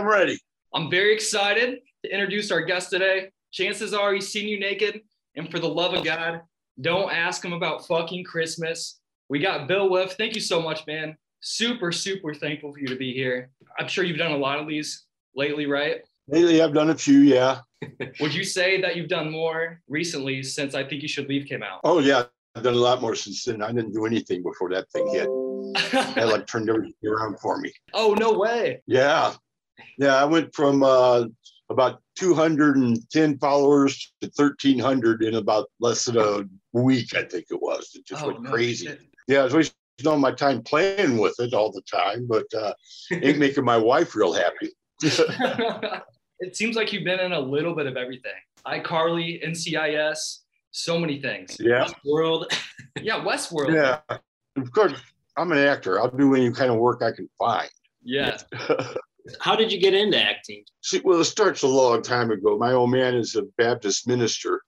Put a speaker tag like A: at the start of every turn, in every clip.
A: I'm ready.
B: I'm very excited to introduce our guest today. Chances are he's seen you naked, and for the love of God, don't ask him about fucking Christmas. We got Biff Wiff. Thank you so much, man. Super, super thankful for you to be here. I'm sure you've done a lot of these lately, right?
A: Lately, I've done a few, yeah.
B: Would you say that you've done more recently since I Think You Should Leave came out?
A: Oh, yeah. I've done a lot more since then. I didn't do anything before that thing hit. That like turned everything around for me.
B: oh, no way.
A: Yeah. Yeah. I went from uh, about 210 followers to 1,300 in about less than a week, I think it was. It just
B: Oh,
A: went
B: no
A: crazy.
B: shit.
A: Yeah, I was wasting all my time playing with it all the time, but uh, ain't making my wife real happy.
B: it seems like you've been in a little bit of everything. iCarly, NCIS, so many things.
A: Yeah.
C: Westworld.
B: Yeah, Westworld.
A: Yeah. Of course, I'm an actor. I'll do any kind of work I can find.
B: Yeah.
C: How did you get into acting?
A: See, well, it starts a long time ago. My old man is a Baptist minister.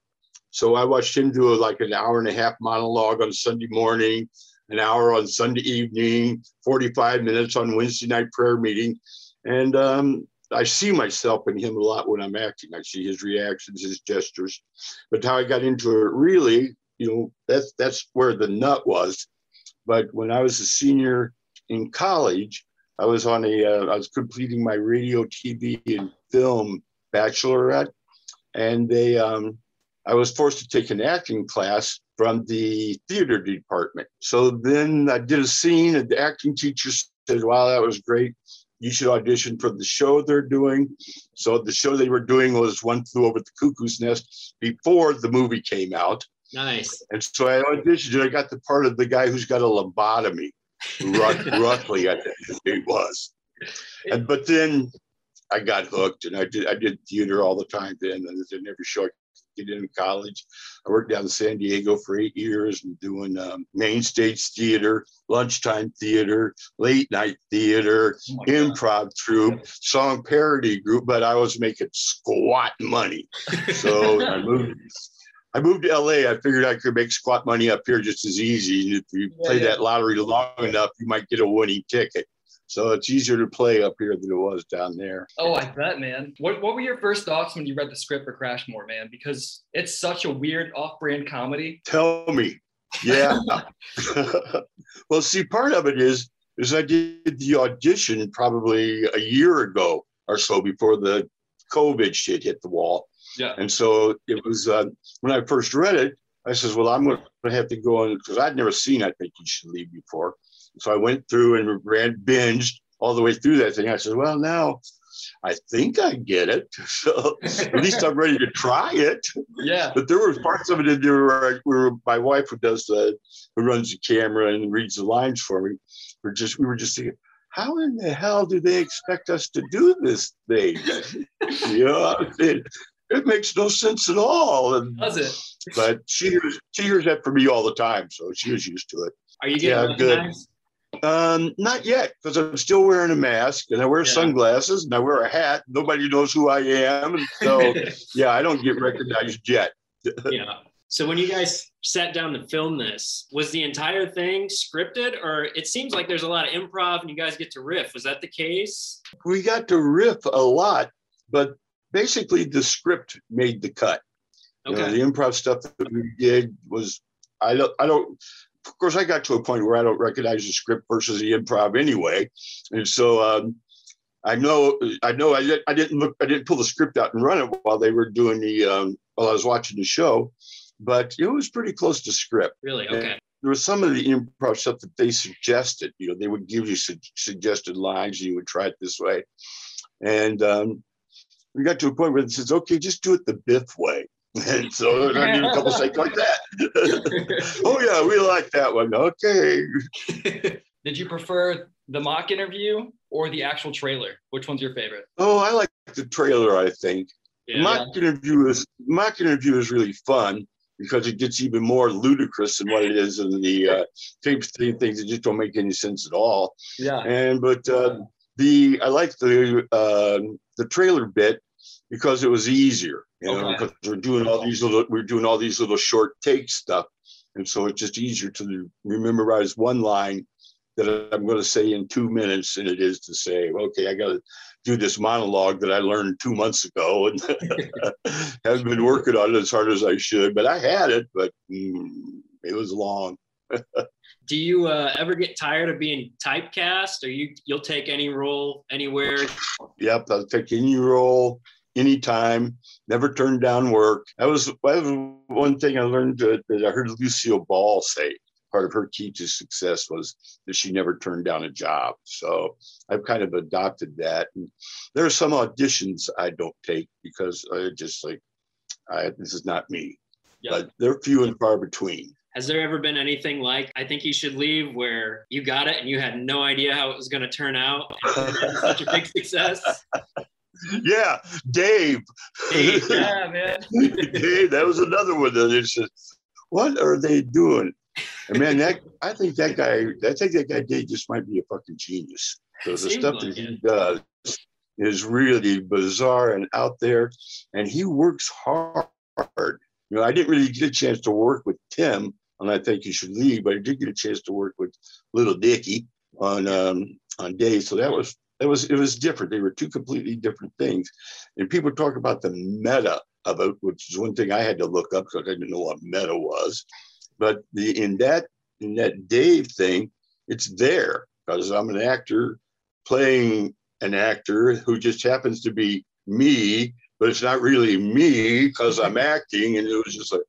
A: So I watched him do like an hour and a half monologue on Sunday morning, an hour on Sunday evening, 45 minutes on Wednesday night prayer meeting. And um, I see myself in him a lot when I'm acting. I see his reactions, his gestures. But how I got into it really, you know, that's that's where the nut was. But when I was a senior in college, I was on a, uh, I was completing my radio, TV, and film bachelorette, and they, um, I was forced to take an acting class from the theater department. So then I did a scene, and the acting teacher said, "Wow, that was great. You should audition for the show they're doing." So the show they were doing was One Flew Over the Cuckoo's Nest before the movie came out,
C: Nice.
A: and so I auditioned, and I got the part of the guy who's got a lobotomy. Roughly, I think it was. And but then I got hooked, and I did I did theater all the time. Then and then every show I could get in college. I worked down in San Diego for eight years and doing um, main stage theater, lunchtime theater, late night theater,
B: Oh my God.
A: improv troupe, song parody group. But I was making squat money, so I moved. I moved to LA. I figured I could make squat money up here just as easy. And if you
B: Yeah,
A: play
B: yeah.
A: that lottery long enough, you might get a winning ticket. So it's easier to play up here than it was down there.
B: Oh, I bet, man. What What were your first thoughts when you read the script for Crashmore, man? Because it's such a weird off-brand comedy.
A: Tell me. Yeah. well, see, part of it is is I did the audition probably a year ago or so before the COVID shit hit the wall.
B: Yeah.
A: And so it was uh, when I first read it, I says, "Well, I'm going to have to go on because I'd never seen I think you should leave before." So I went through and ran binged all the way through that thing. I said, "Well, now I think I get it. So at least I'm ready to try it."
B: Yeah.
A: But there were parts of it in there where, I, where my wife, who does the, who runs the camera and reads the lines for me, were just we were just thinking, how in the hell do they expect us to do this thing? you know, it, it makes no sense at all. And,
B: Does it?
A: but she hears she hears that from me all the time, so she was used to it.
C: Are you
A: Yeah,
C: getting
A: good.
C: recognized?
A: Um, not yet, because I'm still wearing a mask and I wear
C: Yeah.
A: sunglasses and I wear a hat. Nobody knows who I am, and so yeah, I don't get recognized yet.
C: yeah. So when you guys sat down to film this, was the entire thing scripted, or it seems like there's a lot of improv and you guys get to riff? Was that the case?
A: we got to riff a lot, but basically the script made the cut. You know,
C: Okay.
A: the improv stuff that we did was I don't I don't of course I got to a point where I don't recognize the script versus the improv anyway. And so um I know I know I, I didn't look I didn't pull the script out and run it while they were doing the um while I was watching the show, but it was pretty close to script
C: Really? Okay.
A: there was some of the improv stuff that they suggested. You know, they would give you su- suggested lines, and you would try it this way. And um, we got to a point where it says, "Okay, just do it the Biff way." And so I did a couple things like that. oh yeah, we like that one. Okay.
B: Did you prefer the mock interview or the actual trailer? Which one's your favorite?
A: Oh, I like the trailer. I think
C: Yeah.
A: mock interview is mock interview is really fun because it gets even more ludicrous than what it is in the uh, tape things that just don't make any sense at all.
B: Yeah.
A: and but uh, the I like the uh, the trailer bit because it was easier, you know,
B: Okay.
A: because we're doing all these little we're doing all these little short take stuff, and so it's just easier to memorize one line that I'm going to say in two minutes than it is to say, okay, I got to do this monologue that I learned two months ago and haven't been working on it as hard as I should. But I had it, but mm, it was long.
C: Do you uh, ever get tired of being typecast, or you you'll take any role anywhere?
A: Yep, I'll take any role, anytime. Never turn down work. That was, that was one thing I learned that, that I heard Lucille Ball say. Part of her key to success was that she never turned down a job. So I've kind of adopted that. And there are some auditions I don't take because I just like, I, this is not me.
C: Yeah.
A: But they're few and far between.
C: Has there ever been anything like I think you should leave where you got it and you had no idea how it was going to turn out? such a big success.
A: yeah, Dave.
C: Dave,
B: Yeah, man.
A: Dave, that was another one that it's just, what are they doing? And man, that I think that guy, I think that guy Dave just might be a fucking genius. So the stuff
C: like
A: that he
C: it.
A: does is really bizarre and out there, and he works hard. You know, I didn't really get a chance to work with Tim, and I think you should leave, but I did get a chance to work with Lil Dicky on um, on Dave. So that was that was it was different. They were two completely different things. And people talk about the meta of it, which is one thing I had to look up because I didn't know what meta was. But the in that in that Dave thing, it's there because I'm an actor playing an actor who just happens to be me, but it's not really me because I'm acting. And it was just like,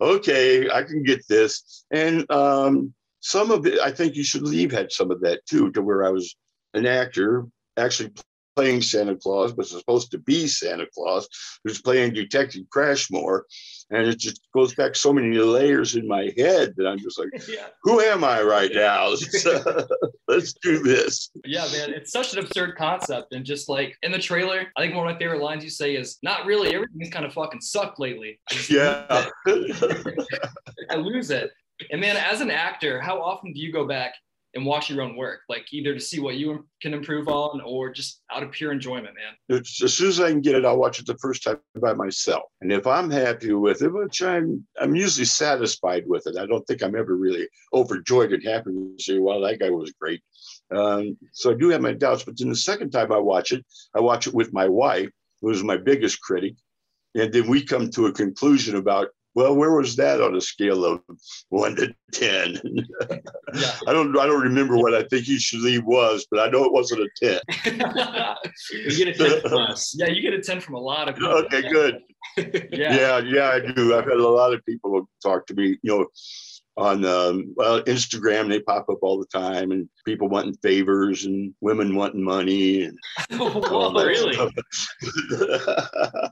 A: okay, I can get this. And um, some of it, I think you should leave had some of that too, to where I was an actor actually playing Santa Claus, but supposed to be Santa Claus, who's playing Detective Crashmore. And it just goes back so many layers in my head that I'm just like,
B: yeah.
A: who am I right now? Let's, do this.
B: Yeah, man, it's such an absurd concept. And just like in the trailer, I think one of my favorite lines you say is, not really, everything's kind of fucking sucked lately.
A: Yeah.
B: I lose it. And man, as an actor, how often do you go back and watch your own work? Like either to see what you can improve on or just out of pure enjoyment, man.
A: As soon as I can get it, I'll watch it the first time by myself. And if I'm happy with it, which I'm, I'm usually satisfied with it. I don't think I'm ever really overjoyed and happy to say, "Well, that guy was great." Um, so I do have my doubts. But then the second time I watch it, I watch it with my wife, who's my biggest critic, and then we come to a conclusion about. Well, where was that on a scale of one to ten?
B: Yeah.
A: I don't. I don't remember what I think you should leave was, but I know it wasn't a ten.
C: You get a 10 plus.
B: yeah, you get a 10 from a lot of people.
A: Okay, good.
B: Yeah.
A: Yeah, yeah, I do. I've had a lot of people talk to me, you know, on um, well, Instagram. They pop up all the time, and people wanting favors and women wanting money. And all
B: Whoa,
C: really?
A: stuff.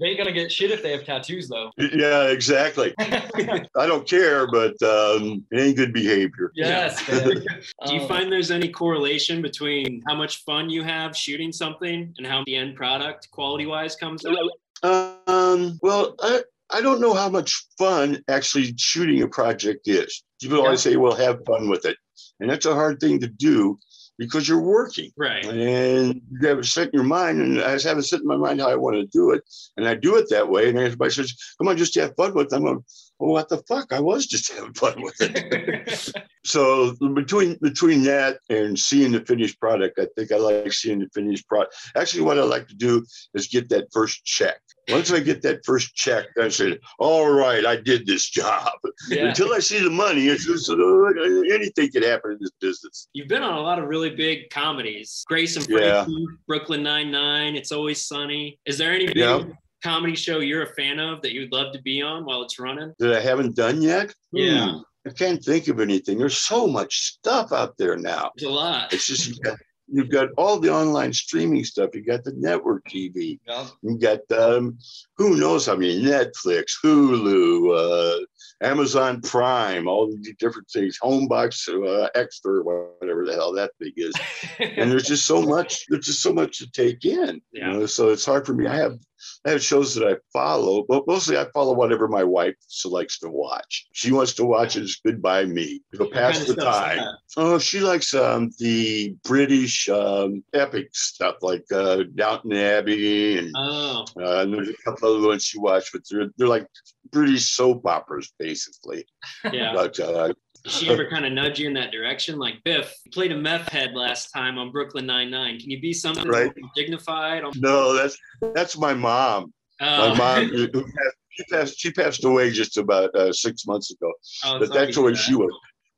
B: They ain't gonna get shit if they have tattoos though.
A: yeah, exactly. I don't care, but um, it ain't good behavior.
B: yes.
C: Do you find there's any correlation between how much fun you have shooting something and how the end product quality wise comes out?
A: Um, well, I, I don't know how much fun actually shooting a project is. People always say, well, have fun with it. And that's a hard thing to do because you're working
C: Right.
A: and you have it set in your mind. And I just have it set in my mind how I want to do it. And I do it that way. And everybody says, come on, just have fun with it. I'm going, oh, what the fuck? I was just having fun with it. so between between that and seeing the finished product, I think I like seeing the finished product. Actually, what I like to do is get that first check. Once I get that first check, I say, "All right, I did this job."
B: yeah.
A: Until I see the money, it's just uh, anything can happen in this business.
C: You've been on a lot of really big comedies. Grace and
A: Yeah.
C: Frankie, Brooklyn Nine Nine, It's Always Sunny. Is there any
A: Yeah.
C: Comedy show you're a fan of that you'd love to be on while it's running?
A: That I haven't done yet.
C: Yeah.
A: Hmm, I can't think of anything. There's so much stuff out there now.
C: It's a lot.
A: It's just you got, you've got all the online streaming stuff. You got the network TV.
B: Yeah.
A: You got um, who knows I mean, Netflix, Hulu, uh, Amazon Prime, all the different things, Homebox, uh, Extra, whatever the hell that thing is. And there's just so much. There's just so much to take in.
C: Yeah.
A: You know, so it's hard for me. I have I have shows that I follow, but mostly I follow whatever my wife selects to watch. She wants to watch. It's good by me. It'll pass
C: kind
A: the
C: of
A: time. Oh, she likes um, the British um, epic stuff like uh, Downton Abbey, and,
C: Oh,
A: uh, and there's a couple other ones she watched, but they're, they're like British soap operas, basically.
C: yeah.
A: But uh,
C: she ever kind of nudge you in that direction? Like Biff, you played a meth head last time on Brooklyn Nine Nine. Can you be something
A: Right.
C: dignified?
A: No, that's that's my mom. My
C: Oh.
A: mom, who passed- she passed, she passed away just about uh, six months ago.
C: Oh,
A: But that's
C: to
A: the way she was.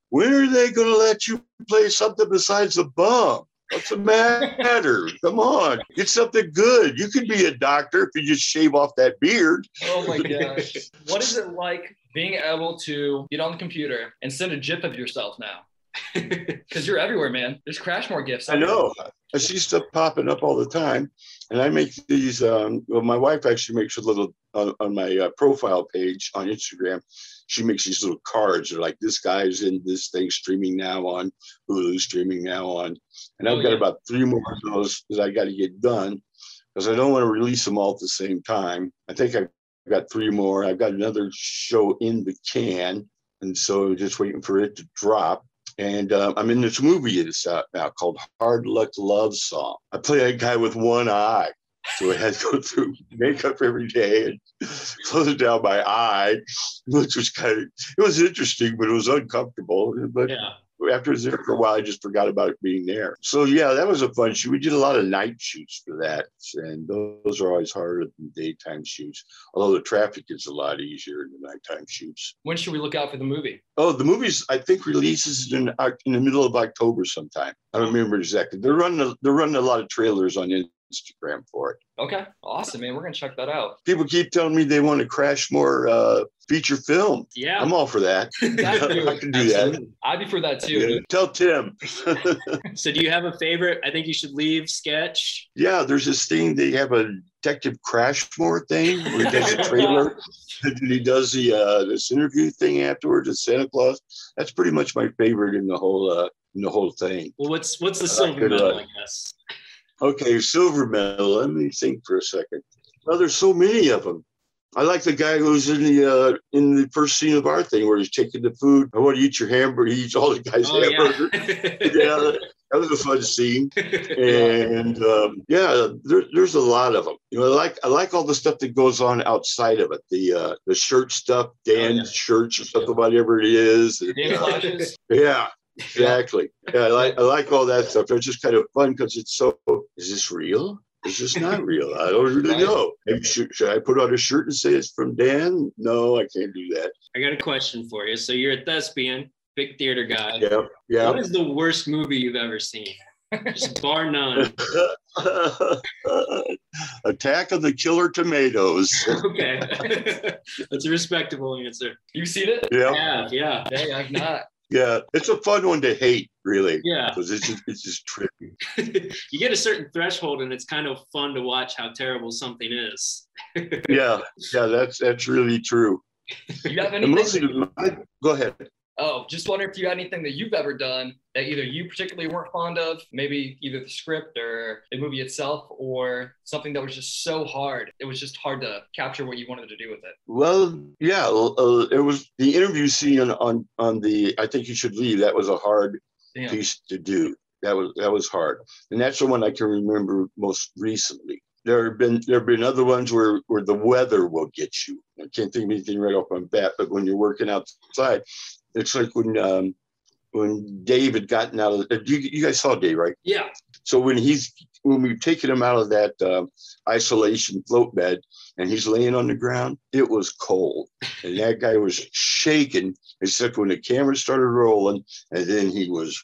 A: When are they going to let you play something besides the bum? What's the matter? Come on, get something good. You could be a doctor if you just shave off that beard.
B: Oh my gosh. what is it like being able to get on the computer and send a GIF of yourself now? Because you're everywhere, man. There's Crashmore gifts.
A: I know. I see stuff popping up all the time, and I make these. Um, well, my wife actually makes a little on, on my uh, profile page on Instagram. She makes these little cards. They're like, "This guy's in this thing streaming now on Hulu, streaming now on," and I've
B: Oh,
A: got
B: yeah.
A: about three more of those that I got to get done because I don't want to release them all at the same time. I think I've got three more. I've got another show in the can, and so just waiting for it to drop. And um, I'm in this movie that's out now called Hard Luck Love Song. I play a guy with one eye. So I had to go through makeup every day and close down my eye, which was kind of, it was interesting, but it was uncomfortable. But
C: yeah.
A: After it was there for a while, I just forgot about it being there. So yeah, that was a fun shoot. We did a lot of night shoots for that. And those are always harder than daytime shoots, although the traffic is a lot easier in the nighttime shoots.
B: When should we look out for the movie?
A: Oh, the movie's I think releases in uh, in the middle of October sometime. I don't remember exactly. They're running a, they're running a lot of trailers on Instagram for it.
B: Okay, awesome, man. We're gonna check that out.
A: People keep telling me they want to Crashmore uh, feature film.
C: Yeah.
A: I'm all for that. I can do that.
B: I'd be for that too.
A: Yeah. Tell Tim.
C: So do you have a favorite? I think you should leave sketch.
A: yeah, there's this thing. They have a Detective Crashmore thing where he does a trailer and he does the uh, this interview thing afterwards at Santa Claus. That's pretty much my favorite in the whole uh, in the whole thing.
C: Well, what's what's the
A: Uh,
C: silver medal? I guess.
A: Okay, silver medal. Let me think for a second. Well, there's so many of them. I like the guy who's in the uh, in the first scene of our thing where he's taking the food. I want to eat your hamburger. He eats all the guy's
C: Oh
A: hamburger.
C: yeah.
A: Yeah, that, was a fun scene. And um, yeah, there, there's a lot of them. You know, I like I like all the stuff that goes on outside of it. The uh, the shirt stuff, Dan's
C: yeah.
A: shirts or something, whatever it is. and, uh, yeah, exactly. Yeah, I like I like all that stuff. It's just kind of fun because it's so. Is this real? Is this not real? I don't really
B: Right.
A: know. Maybe should, should I put on a shirt and say it's from Dan? No, I can't do that.
C: I got a question for you. So you're a thespian, big theater guy.
A: Yeah, yeah.
C: What is the worst movie you've ever seen? Just bar none.
A: Attack of the Killer Tomatoes.
C: Okay. That's a respectable answer.
B: You've seen it?
A: Yeah,
C: Yeah, yeah.
B: Dang, I've not.
A: Yeah. It's a fun one to hate, really,
C: Yeah.
A: because it's just, it's just trippy.
C: you get a certain threshold and it's kind of fun to watch how terrible something is.
A: Yeah, yeah. That's that's really true.
B: You have anything?
A: I, go ahead.
B: Oh, just wondering if you had anything that you've ever done that either you particularly weren't fond of, maybe either the script or the movie itself, or something that was just so hard. It was just hard to capture what you wanted to do with it.
A: Well, yeah. Uh, it was the interview scene on, on on the. I think you should leave. That was a hard
B: Damn.
A: piece to do. That was that was hard, and that's the one I can remember most recently. There have been there have been other ones where where the weather will get you. I can't think of anything right off my bat, but when you're working outside, it's like when um, when Dave had gotten out of. You, you guys saw Dave, right?
C: Yeah.
A: So when he's when we've taken him out of that um, isolation float bed and he's laying on the ground, it was cold, and that guy was shaking. Except when the camera started rolling, and then he was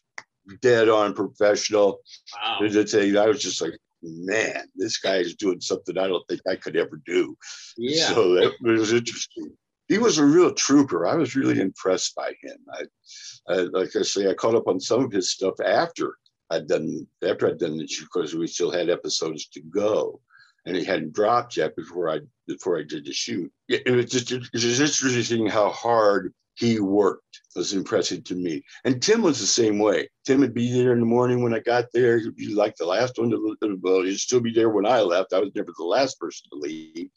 A: dead on professional.
C: Wow.
A: I was just like, man, this guy is doing something I don't think I could ever do.
C: Yeah.
A: So that was interesting. He was a real trooper. I was really impressed by him. I, I like I say, I caught up on some of his stuff after I'd done after I'd done the shoot because we still had episodes to go, and he hadn't dropped yet before I before I did the shoot. It was just it was just interesting how hard he worked. It was impressive to me. And Tim was the same way. Tim would be there in the morning when I got there. He'd be like the last one to leave. well, he'd still be there when I left. I was never the last person to leave.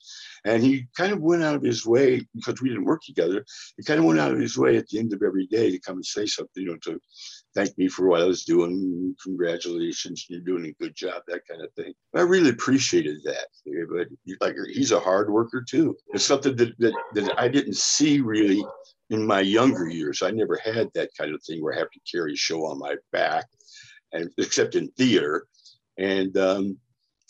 A: And he kind of went out of his way because we didn't work together. He kind of went out of his way at the end of every day to come and say something, you know, to thank me for what I was doing. Congratulations, you're doing a good job, that kind of thing. I really appreciated that. But like he's a hard worker too. It's something that, that, that I didn't see really in my younger years. I never had that kind of thing where I have to carry a show on my back, and except in theater. And um,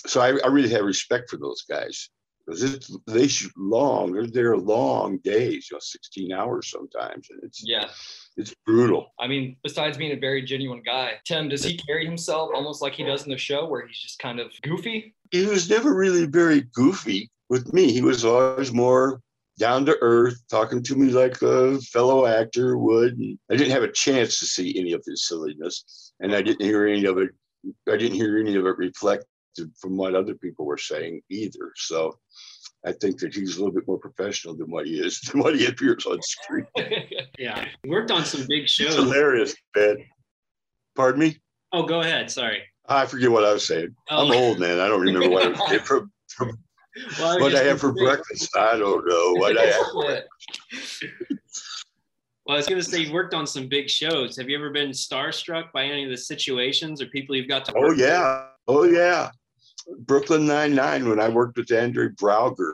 A: so I, I really have respect for those guys because they shoot long. They're there long days, you know, 16 hours sometimes, and it's
B: Yeah.
A: it's brutal.
B: I mean, besides being a very genuine guy, Tim, does he carry himself almost like he does in the show where he's just kind of goofy?
A: He was never really very goofy with me. He was always more down to earth, talking to me like a fellow actor would. And I didn't have a chance to see any of his silliness, and I didn't hear any of it. I didn't hear any of it reflected from what other people were saying either. So I think that he's a little bit more professional than what he is, than what he appears on screen.
C: Yeah. You worked on some big shows.
A: It's hilarious, man. Pardon me?
C: Oh, go ahead. Sorry.
A: I forget what I was saying. I'm
C: Oh.
A: old, man. I don't remember what I was saying for,
C: Well,
A: what I have for
C: say-
A: breakfast. I don't know what I have for
C: Well, I was going to say you worked on some big shows. Have you ever been starstruck by any of the situations or people you've got to
A: Oh
C: work with?
A: yeah, oh yeah. Brooklyn Nine Nine. When I worked with Andre Braugher,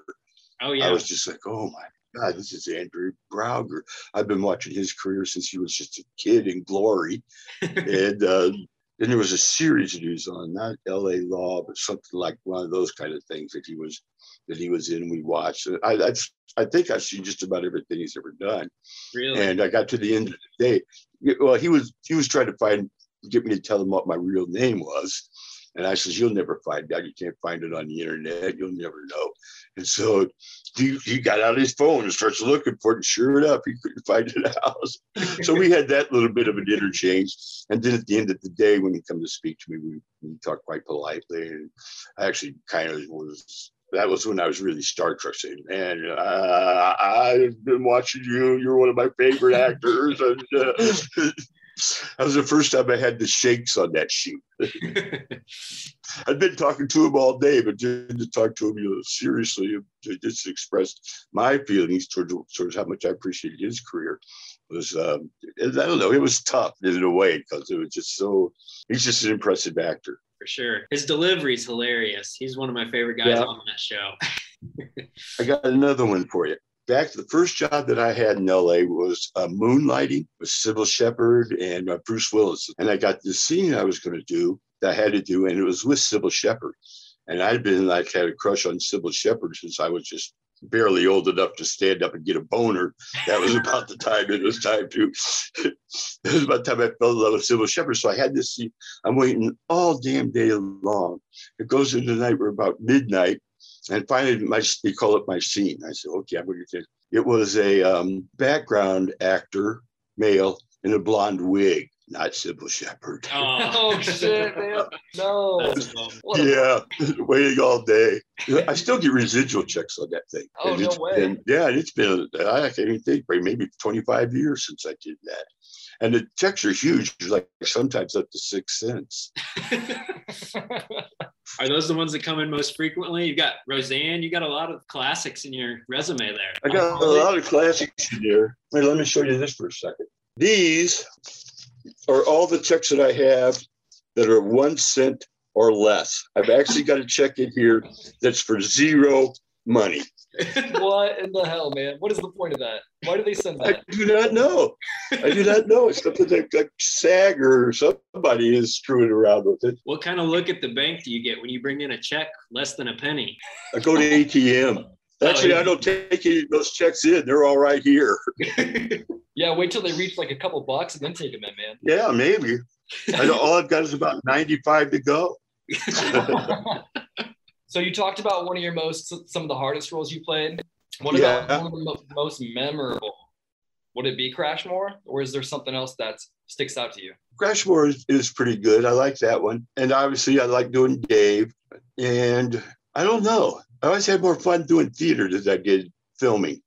C: Oh, yeah, I
A: was just like, oh my god, this is Andre Braugher. I've been watching his career since he was just a kid in Glory, and uh, then there was a series that he was on, not L.A. Law, but something like one of those kind of things that he was that he was in. We watched. I I, I think I've seen just about everything he's ever done.
C: really?
A: And I got to the end of the day. Well, he was he was trying to find get me to tell him what my real name was. And I says, You'll never find out. You can't find it on the internet. You'll never know. And so he, he got out his phone and starts looking for it. And sure enough, he couldn't find it out. so we had that little bit of an interchange. And then at the end of the day, when he come to speak to me, we, we talked quite politely. And I actually kind of was that was when I was really Star Trek man, uh, I've been watching you. You're one of my favorite actors. And uh, that was the first time I had the shakes on that shoot. I'd been talking to him all day, but just to talk to him you know, seriously, to just express my feelings towards, towards how much I appreciated his career was, um, I don't know, it was tough in a way because it was just so, he's just an impressive actor.
C: For sure. His delivery's hilarious. He's one of my favorite guys
A: Yeah.
C: on that show.
A: I got another one for you. Back to the first job that I had in LA was uh, moonlighting with Cybill Shepherd and uh, Bruce Willis. And I got this scene I was going to do that I had to do, and it was with Cybill Shepherd. And I'd been like had a crush on Cybill Shepherd since I was just barely old enough to stand up and get a boner. That was about the time it was time to. it was about the time I fell in love with Cybill Shepherd. So I had this scene. I'm waiting all damn day long. It goes into the night. We're about midnight. And finally, my they call it my scene. I said, okay, I'm going to take it. was a um, background actor, male, in a blonde wig, not Cybill Shepherd.
C: Oh,
B: Oh shit, man. No.
C: That's a bummer.
B: What a-
A: yeah, waiting all day. I still get residual checks on that thing.
B: Oh,
A: And
B: no
A: it's
B: way.
A: Been, yeah, and it's been, I can't even think, maybe 25 years since I did that. And the checks are huge, like sometimes up to six cents.
C: Are those the ones that come in most frequently? You've got Roseanne. You got a lot of classics in your resume there.
A: I got a lot of classics in there. Wait, let me show you this for a second. These are all the checks that I have that are one cent or less. I've actually got a check in here that's for zero money.
B: what in the hell, man? What is the point of that? Why do they send that?
A: I do not know. I do not know. It's something that like SAG or somebody is screwing around with it.
C: What kind of look at the bank do you get when you bring in a check less than a penny?
A: I go to ATM. Oh, actually,
C: Oh, yeah.
A: I don't take any of those checks in. They're all right here.
B: Yeah, wait till they reach like a couple bucks and then take them in, man.
A: Yeah, maybe. I know all I've got is about 95 to go.
B: so you talked about one of your most some of the hardest roles you played. What
A: Yeah.
B: about one of the mo- most memorable? Would it be Crashmore, or is there something else that sticks out to you?
A: Crashmore is, is pretty good. I like that one. And obviously, I like doing Dave. And I don't know. I always had more fun doing theater than I did filming.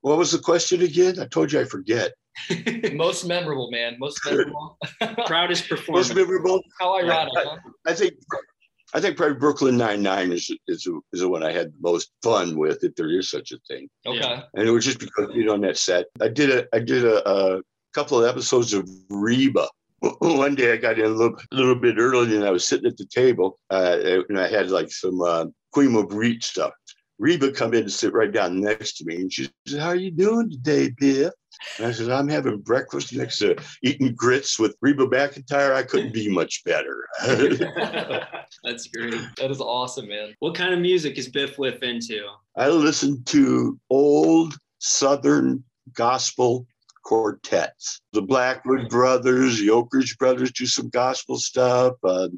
A: What was the question again? I told you I forget.
B: Most memorable, man. Most memorable.
C: Proudest performance.
A: Most memorable?
B: How ironic, huh?
A: I think I think probably Brooklyn Nine Nine is is, is the one I had the most fun with, if there is such a thing.
B: Okay.
A: And it was just because being on that set. I did a I did a, a couple of episodes of Reba. One day I got in a little, little bit early and I was sitting at the table uh, and I had like some uh, Queen Marguerite stuff. Reba come in and sit right down next to me and she said, "How are you doing today, Biff?" And I said, I'm having breakfast next to eating grits with Reba McEntire. I couldn't be much better.
C: That's great.
B: That is awesome, man.
C: What kind of music is Biff Wiff into?
A: I listen to old Southern gospel quartets. The Blackwood Brothers, the Oak Ridge Brothers do some gospel stuff. Uh,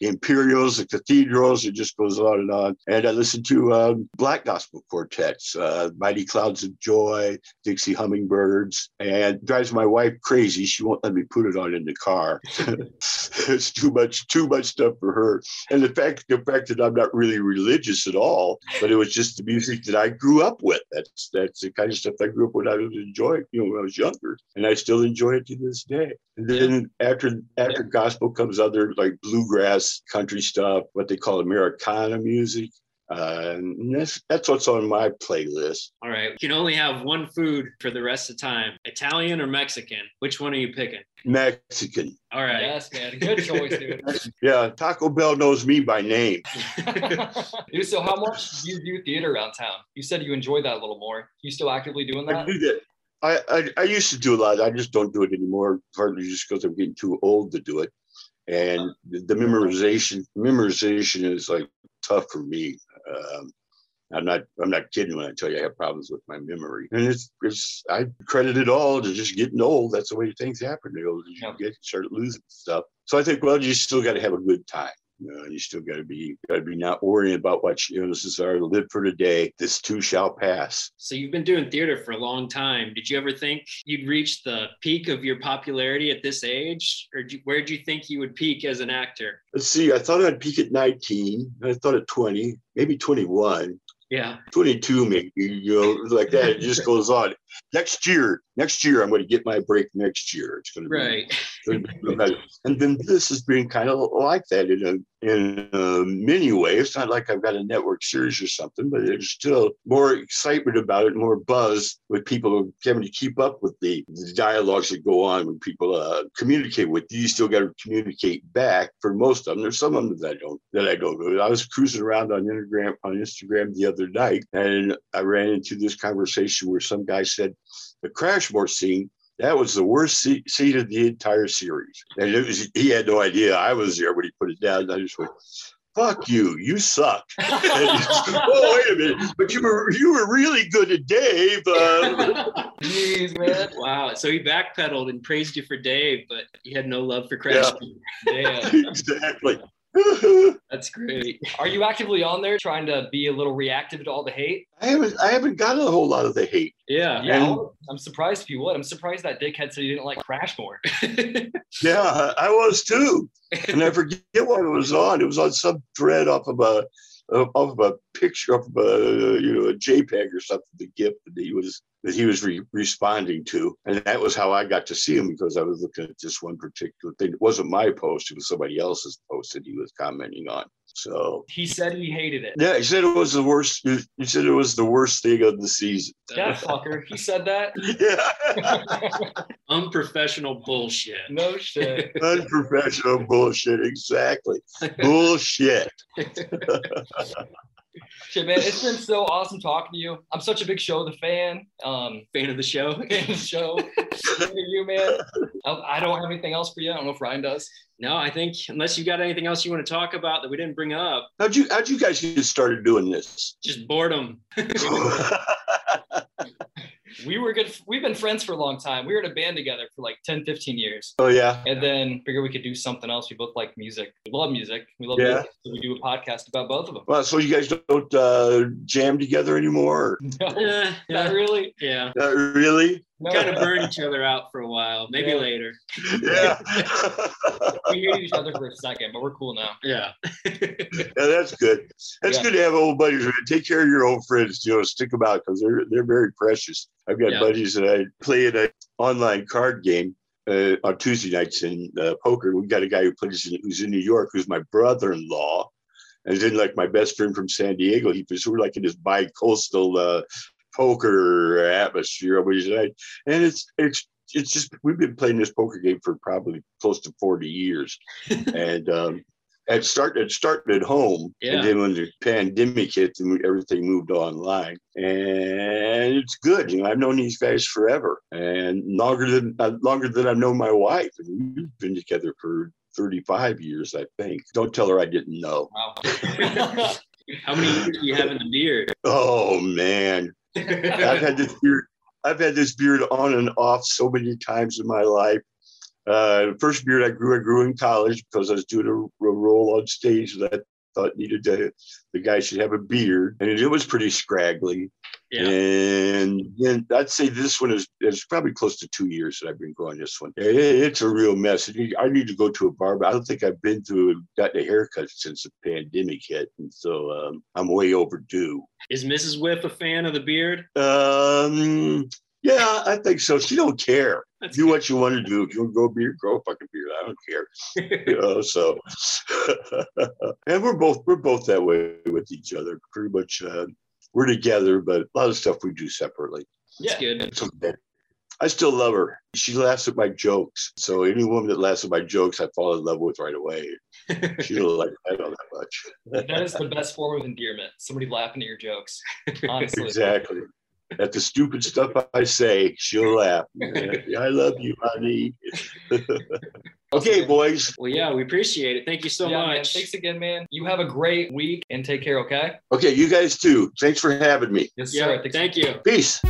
A: the Imperials, the Cathedrals, it just goes on and on. And I listen to um, black gospel quartets, uh, Mighty Clouds of Joy, Dixie Hummingbirds, and drives my wife crazy. She won't let me put it on in the car. it's too much, too much stuff for her. And the fact, the fact that I'm not really religious at all, but it was just the music that I grew up with. That's that's the kind of stuff I grew up with. I was enjoying, you know, when I was younger, and I still enjoy it to this day. And then after after gospel comes other like bluegrass country stuff, what they call Americana music. Uh, and that's that's what's on my playlist.
C: All right. You can only have one food for the rest of the time Italian or Mexican. Which one are you picking?
A: Mexican.
C: All right.
B: Yes, man. Good choice, dude.
A: Yeah, Taco Bell knows me by name.
B: dude, so how much do you do theater around town? You said you enjoy that a little more. You still actively doing
A: I
B: that?
A: do that. I, I, I used to do a lot. I just don't do it anymore, partly just because I'm getting too old to do it. And the, memorization memorization is like tough for me. Um, I'm not I'm not kidding when I tell you I have problems with my memory. And it's it's I credit it all to just getting old. That's the way things happen. The older you get, you start losing stuff. So I think, well, you still got to have a good time. You, you still got to be got to be not worrying about what you know. This is our live for today. This too shall pass.
C: So you've been doing theater for a long time. Did you ever think you'd reach the peak of your popularity at this age? Or do, where do you think you would peak as an actor?
A: Let's see. I thought I'd peak at 19. I thought at 20, maybe 21.
C: Yeah.
A: 22 maybe you know like that it just goes on next year next year i'm going to get my break next year it's going to
C: Right.
A: Be better. And then this has been kind of like that in a in a many ways. It's not like I've got a network series or something, but there's still more excitement about it, more buzz with people having to keep up with the, the dialogues that go on when people uh, communicate with you. You still got to communicate back for most of them. There's some of them that I don't that I don't know. I was cruising around on Instagram on Instagram the other night, and I ran into this conversation where some guy said the Crashmore scene that was the worst scene of the entire series. And it was, he had no idea I was there when he put it down. I just went, fuck you, you suck. Said, oh, wait a minute, but you were you were really good at Dave. Uh,
B: Jeez, man.
C: Wow. So he backpedaled and praised you for Dave, but he had no love for Crash.
A: Yeah. Exactly.
C: That's great.
B: Are you actively on there trying to be a little reactive to all the hate?
A: I haven't I haven't gotten a whole lot of the hate.
C: Yeah.
B: Yeah,
A: And-
B: I'm surprised if you would. I'm surprised that dickhead said he didn't like Crash Crashmore.
A: Yeah, I was too. And I forget what it was on. It was on some thread off of a off of a picture of a you know a JPEG or something, the GIF that he was that he was re- responding to, and that was how I got to see him because I was looking at this one particular thing. It wasn't my post; it was somebody else's post that he was commenting on. So
B: He said he hated it.
A: yeah, he said it was the worst. He said it was the worst thing of the season.
B: That fucker. He said that.
A: Yeah,
C: Unprofessional bullshit.
B: no shit.
A: unprofessional bullshit. Exactly, bullshit.
B: Shit, man. It's been so awesome talking to you. I'm such a big show the fan. Um,
C: Fan of the show.
B: fan of the show. Fan of you, man. I, I don't have anything else for you. I don't know if Ryan does.
C: No, I think unless you got anything else you want to talk about that we didn't bring up,
A: How'd you how'd you guys get started doing this?
C: just boredom.
B: We were good. We've been friends for a long time. We were in a band together for like 10, 15 years.
A: oh yeah.
B: And then figured we could do something else. We both like music. We love music. We love
A: Yeah.
B: music. So we do a podcast about both of them.
A: Well, so you guys don't uh, jam together anymore?
B: No,
C: Eh,
B: not really.
C: yeah.
A: Not really?
B: No.
C: Kind of burn each other out for a while. Maybe
B: Yeah.
C: later.
A: Yeah.
B: We hated each other for a second, but we're cool now.
C: Yeah.
A: yeah, that's good. That's
B: Yeah.
A: good to have old buddies. Take care of your old friends. You know, stick them out because they're they're very precious. I've got
C: Yeah.
A: buddies that I play in an online card game uh, on Tuesday nights in uh, poker. We've got a guy who plays in, who's in New York, who's my brother-in-law, and then like my best friend from San Diego. He was we're like in this bi-coastal uh, poker atmosphere and it's it's it's just we've been playing this poker game for probably close to 40 years. And um, it started it started at home.
C: Yeah.
A: and then when the pandemic hit and everything moved online. And it's good you know i've known these guys forever. And longer than uh, longer than i've known my wife. And we've been together for 35 years i think. Don't tell her i didn't know.
B: Wow.
C: How many years do you have in the beard?
A: oh man i've had this beard i've had this beard on and off so many times in my life uh, the first beard I grew, I grew in college because I was doing a, a role on stage that I thought needed to, the guy should have a beard, and it, was pretty scraggly.
C: Yeah.
A: And then I'd say this one is, is probably close to two years that I've been growing this one. It- it's a real mess. I need- to go to a barber. I don't think I've been to gotten a haircut since the pandemic hit, and so um, I'm way overdue.
C: Is Mrs. Wiff a fan of the beard?
A: Um, yeah, I think so. She don't care.
C: That's
A: do what you want to do. If you want to grow a beard, grow a fucking beard. I don't care. You know, so and we're both we're both that way with each other. Pretty much uh, we're together, but a lot of stuff we do separately.
C: That's good.
A: It's okay. I still love her. She laughs at my jokes. So any woman that laughs at my jokes, I fall in love with right away. She don't like I don't that much.
B: that is the best form of endearment. Somebody laughing at your jokes. Honestly.
A: Exactly. At the stupid stuff I say, she'll laugh. I love you, honey. Okay, boys.
C: Well, yeah, we appreciate it. Thank you so
B: yeah, man.
C: much.
B: Thanks again, man. You have a great week and take care, okay?
A: Okay, you guys too. Thanks for having me.
B: Yes,
C: Yeah,
B: sir. Thanks-
C: thank you.
A: Peace.